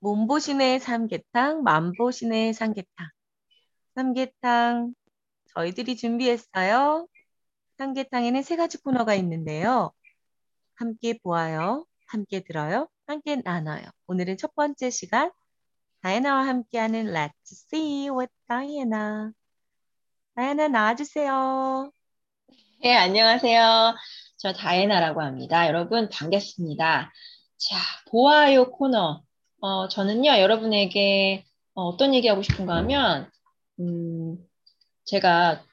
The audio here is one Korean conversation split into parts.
몸보신의 삼계탕, 만보신의 삼계탕. 삼계탕 저희들이 준비했어요. 삼계탕에는 세 가지 코너가 있는데요. 함께 보아요, 함께 들어요, 함께 나눠요. 오늘은 첫 번째 시간 다이나와 함께하는 Let's See with Diana. 다이나 나와주세요. 네, 안녕하세요. 저 다이나라고 합니다. 여러분 반갑습니다. 자, 보아요 코너. 어, 저는요, 여러분에게 어, 떤 얘기하고 싶은가 하면, 음, 제가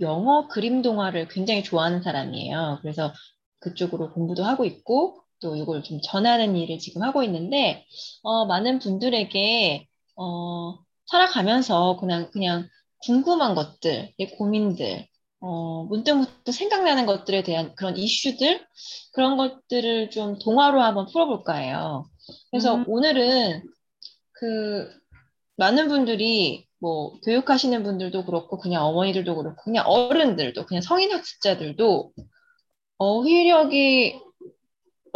영어 그림 동화를 굉장히 좋아하는 사람이에요. 그래서 그쪽으로 공부도 하고 있고, 또 이걸 좀 전하는 일을 지금 하고 있는데, 어, 많은 분들에게, 어, 살아가면서 그냥, 그냥 궁금한 것들, 내 고민들, 어, 문득문득 생각나는 것들에 대한 그런 이슈들, 그런 것들을 좀 동화로 한번 풀어볼까 해요. 그래서 음. 오늘은 그 많은 분들이 뭐 교육하시는 분들도 그렇고 그냥 어머니들도 그렇고 그냥 어른들도 그냥 성인 학습자들도 어휘력이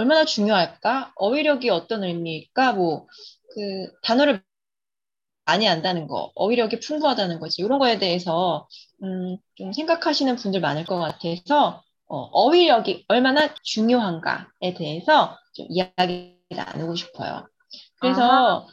얼마나 중요할까? 어휘력이 어떤 의미일까? 뭐 그 단어를 많이 안다는 거, 어휘력이 풍부하다는 거지. 이런 거에 대해서 음, 좀 생각하시는 분들 많을 것 같아서 어, 휘력이 얼마나 중요한가에 대해서 좀 이야기 나누고 싶어요. 그래서 아하.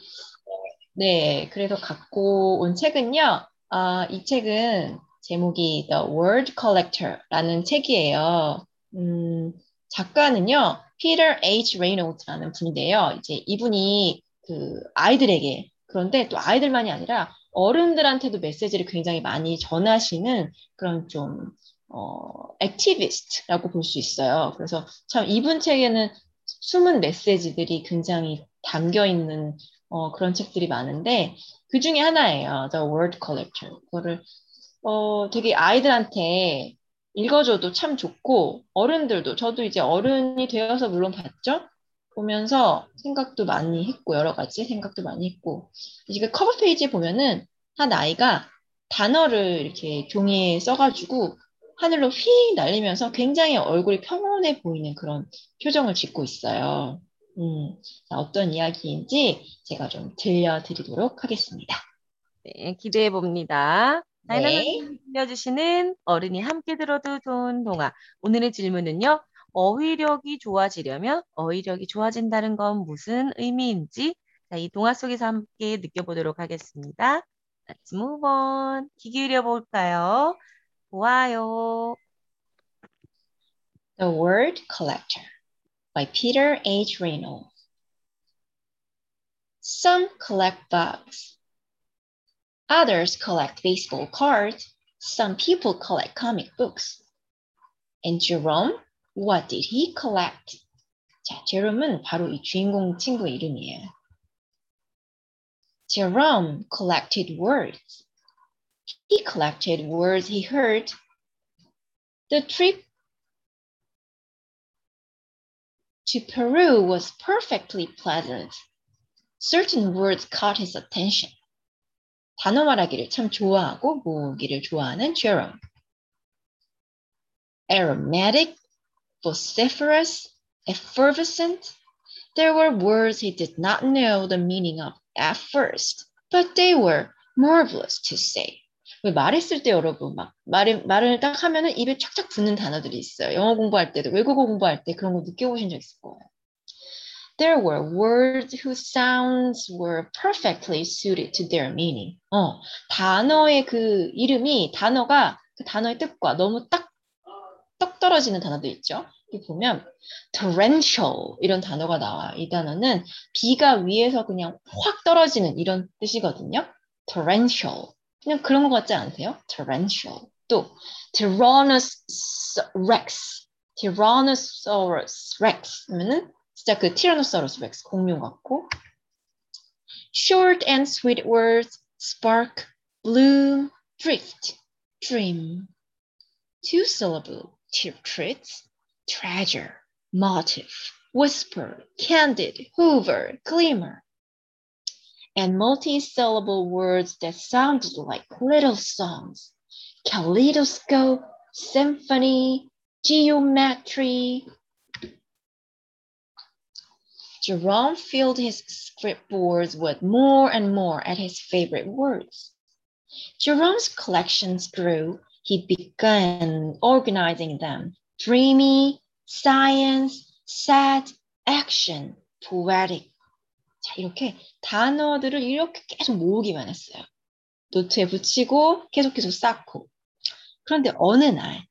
네, 그래서 갖고 온 책은요. 아, 이 책은 제목이 The Word Collector라는 책이에요. 음, 작가는요. Peter H. Reynolds라는 분인데요. 이제 이분이 그 아이들에게 그런데 또 아이들만이 아니라 어른들한테도 메시지를 굉장히 많이 전하시는 그런 좀 어, activist라고 볼 수 있어요. 그래서 참 이분 책에는 숨은 메시지들이 굉장히 담겨 있는 어, 그런 책들이 많은데 그 중에 하나예요. The Word Collector. 그거를 어, 되게 아이들한테 읽어줘도 참 좋고 어른들도 저도 이제 어른이 되어서 물론 봤죠. 보면서 생각도 많이 했고 여러 가지 생각도 많이 했고 이게 커버 페이지에 보면은 한 아이가 단어를 이렇게 종이에 써가지고 하늘로 휙 날리면서 굉장히 얼굴이 평온해 보이는 그런 표정을 짓고 있어요. 음, 자, 어떤 이야기인지 제가 좀 들려드리도록 하겠습니다. 네, 기대해 봅니다. 네. 들려주시는 어른이 함께 들어도 좋은 동화. 오늘의 질문은요. 어휘력이 좋아지려면 어휘력이 좋아진다는 건 무슨 의미인지 자, 이 동화 속에서 함께 느껴보도록 하겠습니다. Let's move on. 귀 기울여 볼까요? 좋아요. The Word Collector by Peter H. Reynolds. Some collect bugs. Others collect baseball cards. Some people collect comic books. And Jerome, what did he collect? 자, 제롬은 바로 이 주인공 친구 이름이에요. Jerome collected words. He collected words he heard. The trip to Peru was perfectly pleasant. Certain words caught his attention. 단어 말하기를 참 좋아하고 모으기를 좋아하는 Jerome. Aromatic, vociferous, effervescent. There were words he did not know the meaning of at first, but they were marvelous to say. 왜 말했을 때 여러분 막 말을 말을 딱 하면은 입에 착착 붙는 단어들이 있어요. 영어 공부할 때도 외국어 공부할 때 그런 거 느껴보신 적 있을 거예요. There were words whose sounds were perfectly suited to their meaning. 어, 단어의 그 이름이 단어가 그 단어의 뜻과 너무 딱 떡 떨어지는 단어도 있죠. 여기 보면 torrential 이런 단어가 나와요. 이 단어는 비가 위에서 그냥 확 떨어지는 이런 뜻이거든요. torrential. 그냥 그런 것 같지 않으세요? Torrential. 또 Tyrannosaurus Rex. Tyrannosaurus Rex. 하면은 진짜 그 Tyrannosaurus Rex 공룡 같고. Short and sweet words spark, bloom, drift, dream. Two syllable treats, treasure, motive, whisper, candid, hoover, glimmer. and multi-syllable words that sounded like little songs. Kaleidoscope, symphony, geometry. Jerome filled his scriptboards with more and more at his favorite words. Jerome's collections grew. He began organizing them. Dreamy, science, sad, action, poetic. 자, 이렇게 단어들을 이렇게 계속 모으기만 했어요. 노트에 붙이고 계속 계속 쌓고. 그런데 어느 날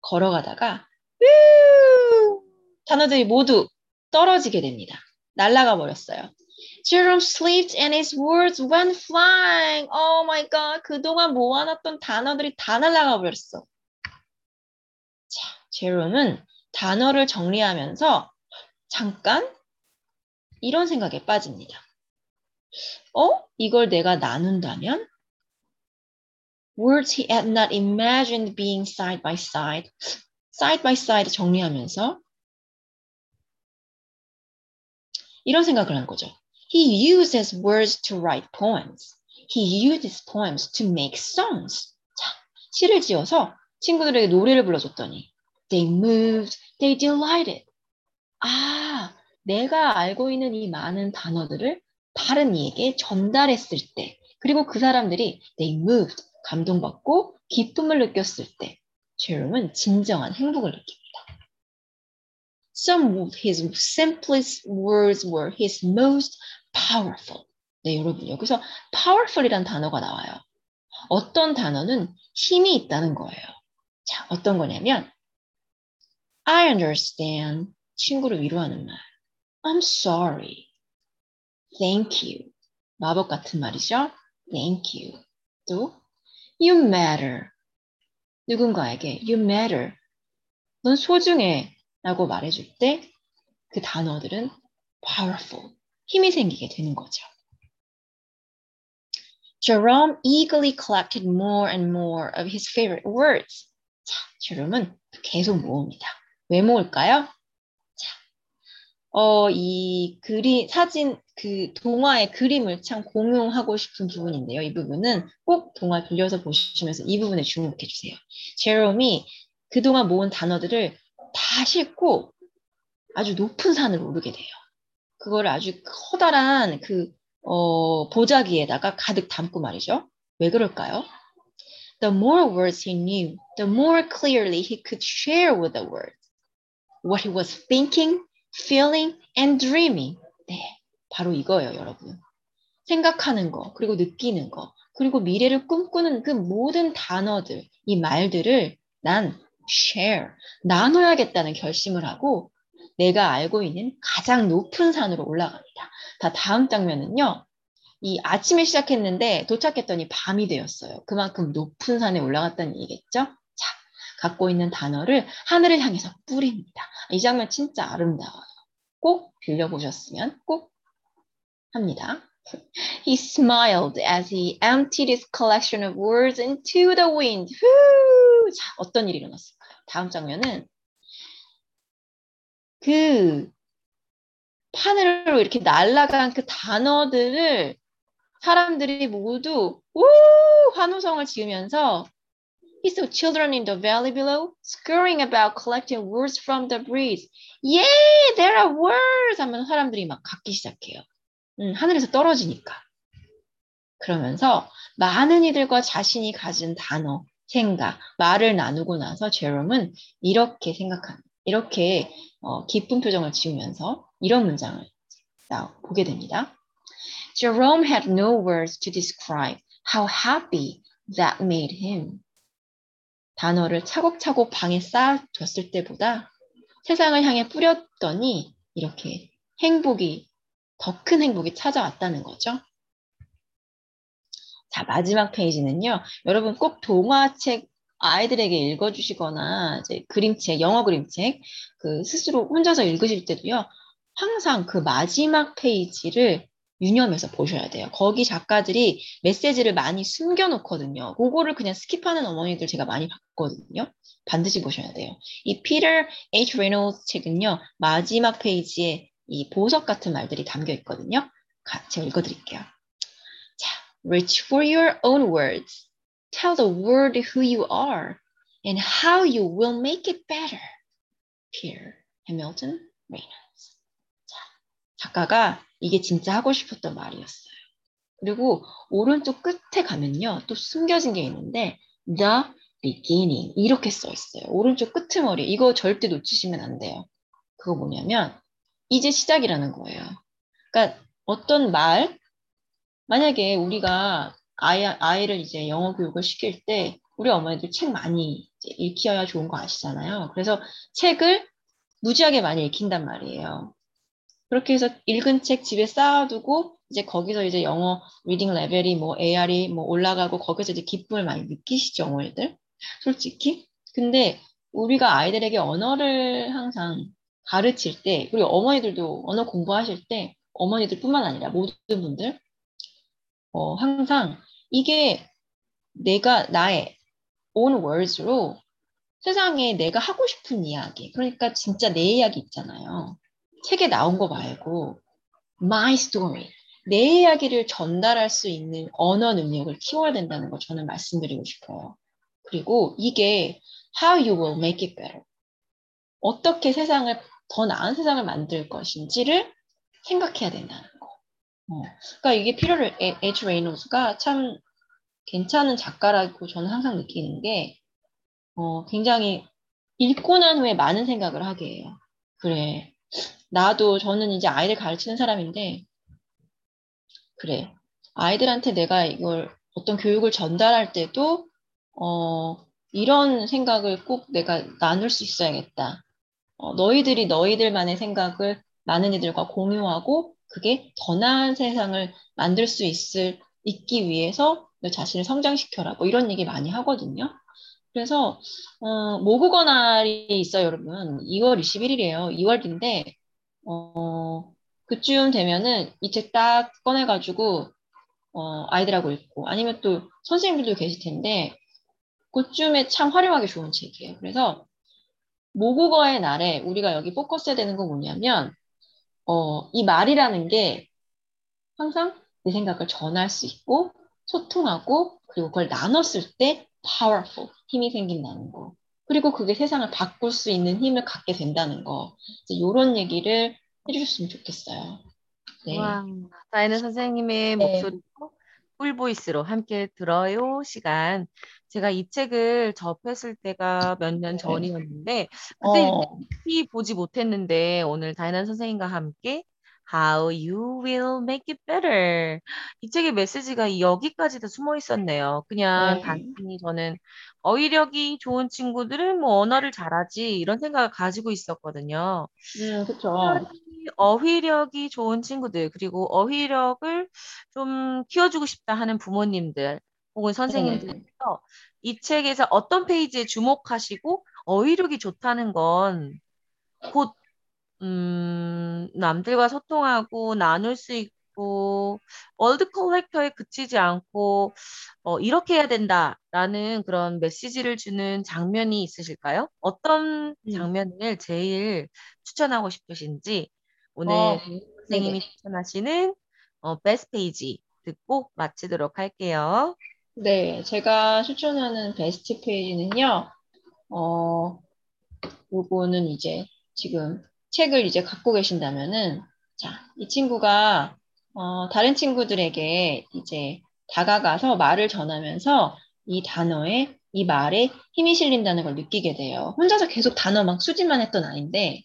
걸어가다가 단어들이 모두 떨어지게 됩니다. 날아가 버렸어요. Jerome slipped and his words went flying. Oh my god. 그동안 모아놨던 단어들이 다 날아가 버렸어. 자, 제롬은 단어를 정리하면서 잠깐 이런 생각에 빠집니다. 어? 이걸 내가 나눈다면? Words he had not imagined being side by side. side by side 정리하면서 이런 생각을 한 거죠. He uses words to write poems. He uses poems to make songs. 자, 시를 지어서 친구들에게 노래를 불러줬더니 They moved, they delighted. 아, 내가 알고 있는 이 많은 단어들을 다른 이에게 전달했을 때, 그리고 그 사람들이 they moved, 감동받고 기쁨을 느꼈을 때, 제롬은 진정한 행복을 느낍니다. Some his simplest words were his most powerful. 네, 여러분 여기서 powerful이란 단어가 나와요. 어떤 단어는 힘이 있다는 거예요. 자, 어떤 거냐면 I understand. 친구를 위로하는 말. I'm sorry. Thank you. 마법 같은 말이죠. Thank you. 또 You matter. 누군가에게 You matter. 넌 소중해. 라고 말해줄 때 그 단어들은 powerful. 힘이 생기게 되는 거죠. Jerome eagerly collected more and more of his favorite words. 자, 제롬은 계속 모읍니다. 왜 모을까요? 자, 어, 이 그림, 사진, 그 동화의 그림을 참 공유하고 싶은 부분인데요. 이 부분은 꼭 동화 빌려서 보시면서 이 부분에 주목해 주세요. 제롬이 그동안 모은 단어들을 다 싣고 아주 높은 산을 오르게 돼요. 그걸 아주 커다란 그, 어, 보자기에다가 가득 담고 말이죠. 왜 그럴까요? The more words he knew, the more clearly he could share with the world what he was thinking, feeling, and dreaming. 네, 바로 이거예요, 여러분. 생각하는 거, 그리고 느끼는 거, 그리고 미래를 꿈꾸는 그 모든 단어들, 이 말들을 난 share, 나눠야겠다는 결심을 하고 내가 알고 있는 가장 높은 산으로 올라갑니다. 다 다음 장면은요. 이 아침에 시작했는데 도착했더니 밤이 되었어요. 그만큼 높은 산에 올라갔다는 얘기겠죠? 자, 갖고 있는 단어를 하늘을 향해서 뿌립니다. 이 장면 진짜 아름다워요. 꼭 빌려보셨으면 꼭 합니다. He smiled as he emptied his collection of words into the wind. 후! 자, 어떤 일이 일어났을까요? 다음 장면은 그 하늘로 이렇게 날아간 그 단어들을 사람들이 모두 우 환호성을 지으면서 He saw children in the valley below scurrying about collecting words from the breeze. Yeah, there are words! 하면 사람들이 막 갖기 시작해요. 음, 하늘에서 떨어지니까. 그러면서 많은 이들과 자신이 가진 단어, 생각, 말을 나누고 나서 제롬은 이렇게 생각합니다. 이렇게 어, 기쁜 표정을 지으면서 이런 문장을 나, 보게 됩니다. Jerome had no words to describe how happy that made him. 단어를 차곡차곡 방에 쌓아뒀을 때보다 세상을 향해 뿌렸더니 이렇게 행복이 더 큰 행복이 찾아왔다는 거죠. 자, 마지막 페이지는요. 여러분 꼭 동화책 아이들에게 읽어주시거나 이제 그림책, 영어 그림책 그 스스로 혼자서 읽으실 때도요. 항상 그 마지막 페이지를 유념해서 보셔야 돼요. 거기 작가들이 메시지를 많이 숨겨놓거든요. 그거를 그냥 skip하는 어머니들 제가 많이 봤거든요. 반드시 보셔야 돼요. 이 피터 H. 레이놀즈 책은요. 마지막 페이지에 이 보석 같은 말들이 담겨 있거든요. 제가 읽어드릴게요. 자, reach for your own words. Tell the world who you are and how you will make it better. Pierre Hamilton Reynolds. 자, 작가가 이게 진짜 하고 싶었던 말이었어요. 그리고 오른쪽 끝에 가면요. 또 숨겨진 게 있는데 the beginning 이렇게 써 있어요. 오른쪽 끄트머리 이거 절대 놓치시면 안 돼요. 그거 뭐냐면 이제 시작이라는 거예요. 그러니까 어떤 말 만약에 우리가 아이, 아이를 이제 영어 교육을 시킬 때 우리 어머니들 책 많이 읽혀야 좋은 거 아시잖아요. 그래서 책을 무지하게 많이 읽힌단 말이에요. 그렇게 해서 읽은 책 집에 쌓아두고 이제 거기서 이제 영어 reading level이 뭐 AR이 뭐 올라가고 거기서 이제 기쁨을 많이 느끼시죠, 어머니들. 솔직히. 근데 우리가 아이들에게 언어를 항상 가르칠 때, 우리 어머니들도 언어 공부하실 때, 어머니들뿐만 아니라 모든 분들, 어, 항상 이게 내가 나의 own words로 세상에 내가 하고 싶은 이야기, 그러니까 진짜 내 이야기 있잖아요. 책에 나온 거 말고 my story, 내 이야기를 전달할 수 있는 언어 능력을 키워야 된다는 거 저는 말씀드리고 싶어요. 그리고 이게 how you will make it better. 어떻게 세상을 더 나은 세상을 만들 것인지를 생각해야 된다는 거. 어. 그러니까 이게 필요를 에지 레이노스가 참 괜찮은 작가라고 저는 항상 느끼는 게 어, 굉장히 읽고 난 후에 많은 생각을 하게 해요. 그래. 나도 저는 이제 아이들 가르치는 사람인데 그래. 아이들한테 내가 이걸 어떤 교육을 전달할 때도 어, 이런 생각을 꼭 내가 나눌 수 있어야겠다. 어, 너희들이 너희들만의 생각을 많은 이들과 공유하고 그게 더 나은 세상을 만들 수 있을 있기 위해서 너 자신을 성장시켜라. 뭐 이런 얘기 많이 하거든요. 그래서 어, 모국어 날이 있어요, 여러분. 2월 21일이에요. 2월인데 어, 그쯤 되면은 이 책 딱 꺼내가지고 어, 아이들하고 읽고 아니면 또 선생님들도 계실 텐데 그쯤에 참 활용하기 좋은 책이에요. 그래서 모국어의 날에 우리가 여기 포커스해야 되는 건 뭐냐면 어, 이 말이라는 게 항상 내 생각을 전할 수 있고 소통하고 그리고 그걸 나눴을 때 powerful 힘이 생긴다는 거. 그리고 그게 세상을 바꿀 수 있는 힘을 갖게 된다는 거. 이런 얘기를 해주셨으면 좋겠어요. 네. 와, 다이는 선생님의 네. 목소리로 꿀보이스로 함께 들어요 시간. 제가 이 책을 접했을 때가 몇년 네. 전이었는데 그때 어. 보지 못했는데 오늘 다이난 선생님과 함께 How you will make it better. 이 책의 메시지가 여기까지도 숨어 있었네요. 그냥 네. 단순히 저는 어휘력이 좋은 친구들은 뭐 언어를 잘하지 이런 생각을 가지고 있었거든요. 음, 그렇죠. 어휘력이 좋은 친구들 그리고 어휘력을 좀 키워주고 싶다 하는 부모님들 혹은 선생님들께서 네. 이 책에서 어떤 페이지에 주목하시고 어휘력이 좋다는 건 곧 음, 남들과 소통하고 나눌 수 있고 word collector에 그치지 않고 어, 이렇게 해야 된다라는 그런 메시지를 주는 장면이 있으실까요? 어떤 음. 장면을 제일 추천하고 싶으신지 오늘 어, 선생님이 네네. 추천하시는 어, 베스트 페이지 듣고 마치도록 할게요. 네, 제가 추천하는 베스트 페이지는요. 어, 요거는 이제 지금 책을 이제 갖고 계신다면은, 자, 이 친구가, 어, 다른 친구들에게 이제 다가가서 말을 전하면서 이 단어에, 이 말에 힘이 실린다는 걸 느끼게 돼요. 혼자서 계속 단어 막 수집만 했던 아이인데,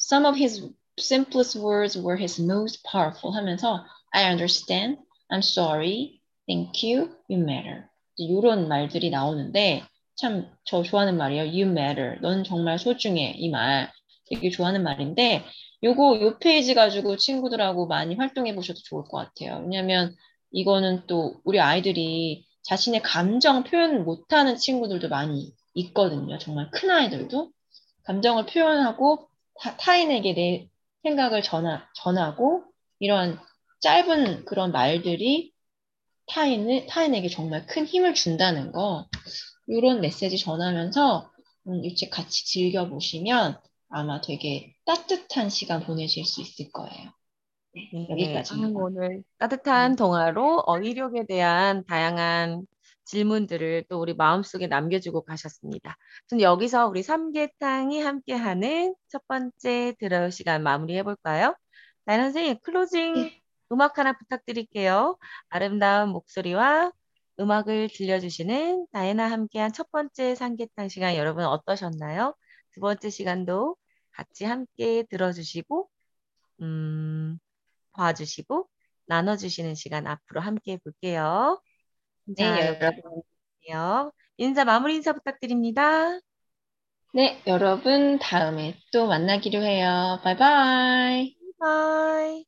some of his simplest words were his most powerful 하면서, I understand, I'm sorry, thank you, you matter. 이런 말들이 나오는데, 참 저 좋아하는 말이에요. You matter. 넌 정말 소중해. 이 말. 되게 좋아하는 말인데 요거 요 페이지 가지고 친구들하고 많이 활동해 보셔도 좋을 것 같아요. 왜냐하면 이거는 또 우리 아이들이 자신의 감정 표현 못하는 친구들도 많이 있거든요. 정말 큰 아이들도 감정을 표현하고 타, 타인에게 내 생각을 전하, 전하고 이런 짧은 그런 말들이 타인을, 타인에게 정말 큰 힘을 준다는 거 이런 메시지 전하면서 음, 일찍 같이 즐겨 보시면 아마 되게 따뜻한 시간 보내실 수 있을 거예요. 네. 아, 여기까지입니다. 오늘 따뜻한 동화로 어휘력에 대한 다양한 질문들을 또 우리 마음속에 남겨주고 가셨습니다. 그럼 여기서 우리 삼계탕이 함께하는 첫 번째 들어요 시간 마무리해 볼까요? 나연 선생님, 클로징 네. 음악 하나 부탁드릴게요. 아름다운 목소리와 음악을 들려주시는 다혜나 함께한 첫 번째 삼계탕 시간 여러분 어떠셨나요? 두 번째 시간도 같이 함께 들어주시고, 음, 봐주시고, 나눠주시는 시간 앞으로 함께 해볼게요. 자, 네, 여러분, 여러분. 인사, 마무리 인사 부탁드립니다. 네, 여러분 다음에 또 만나기로 해요. Bye bye. Bye.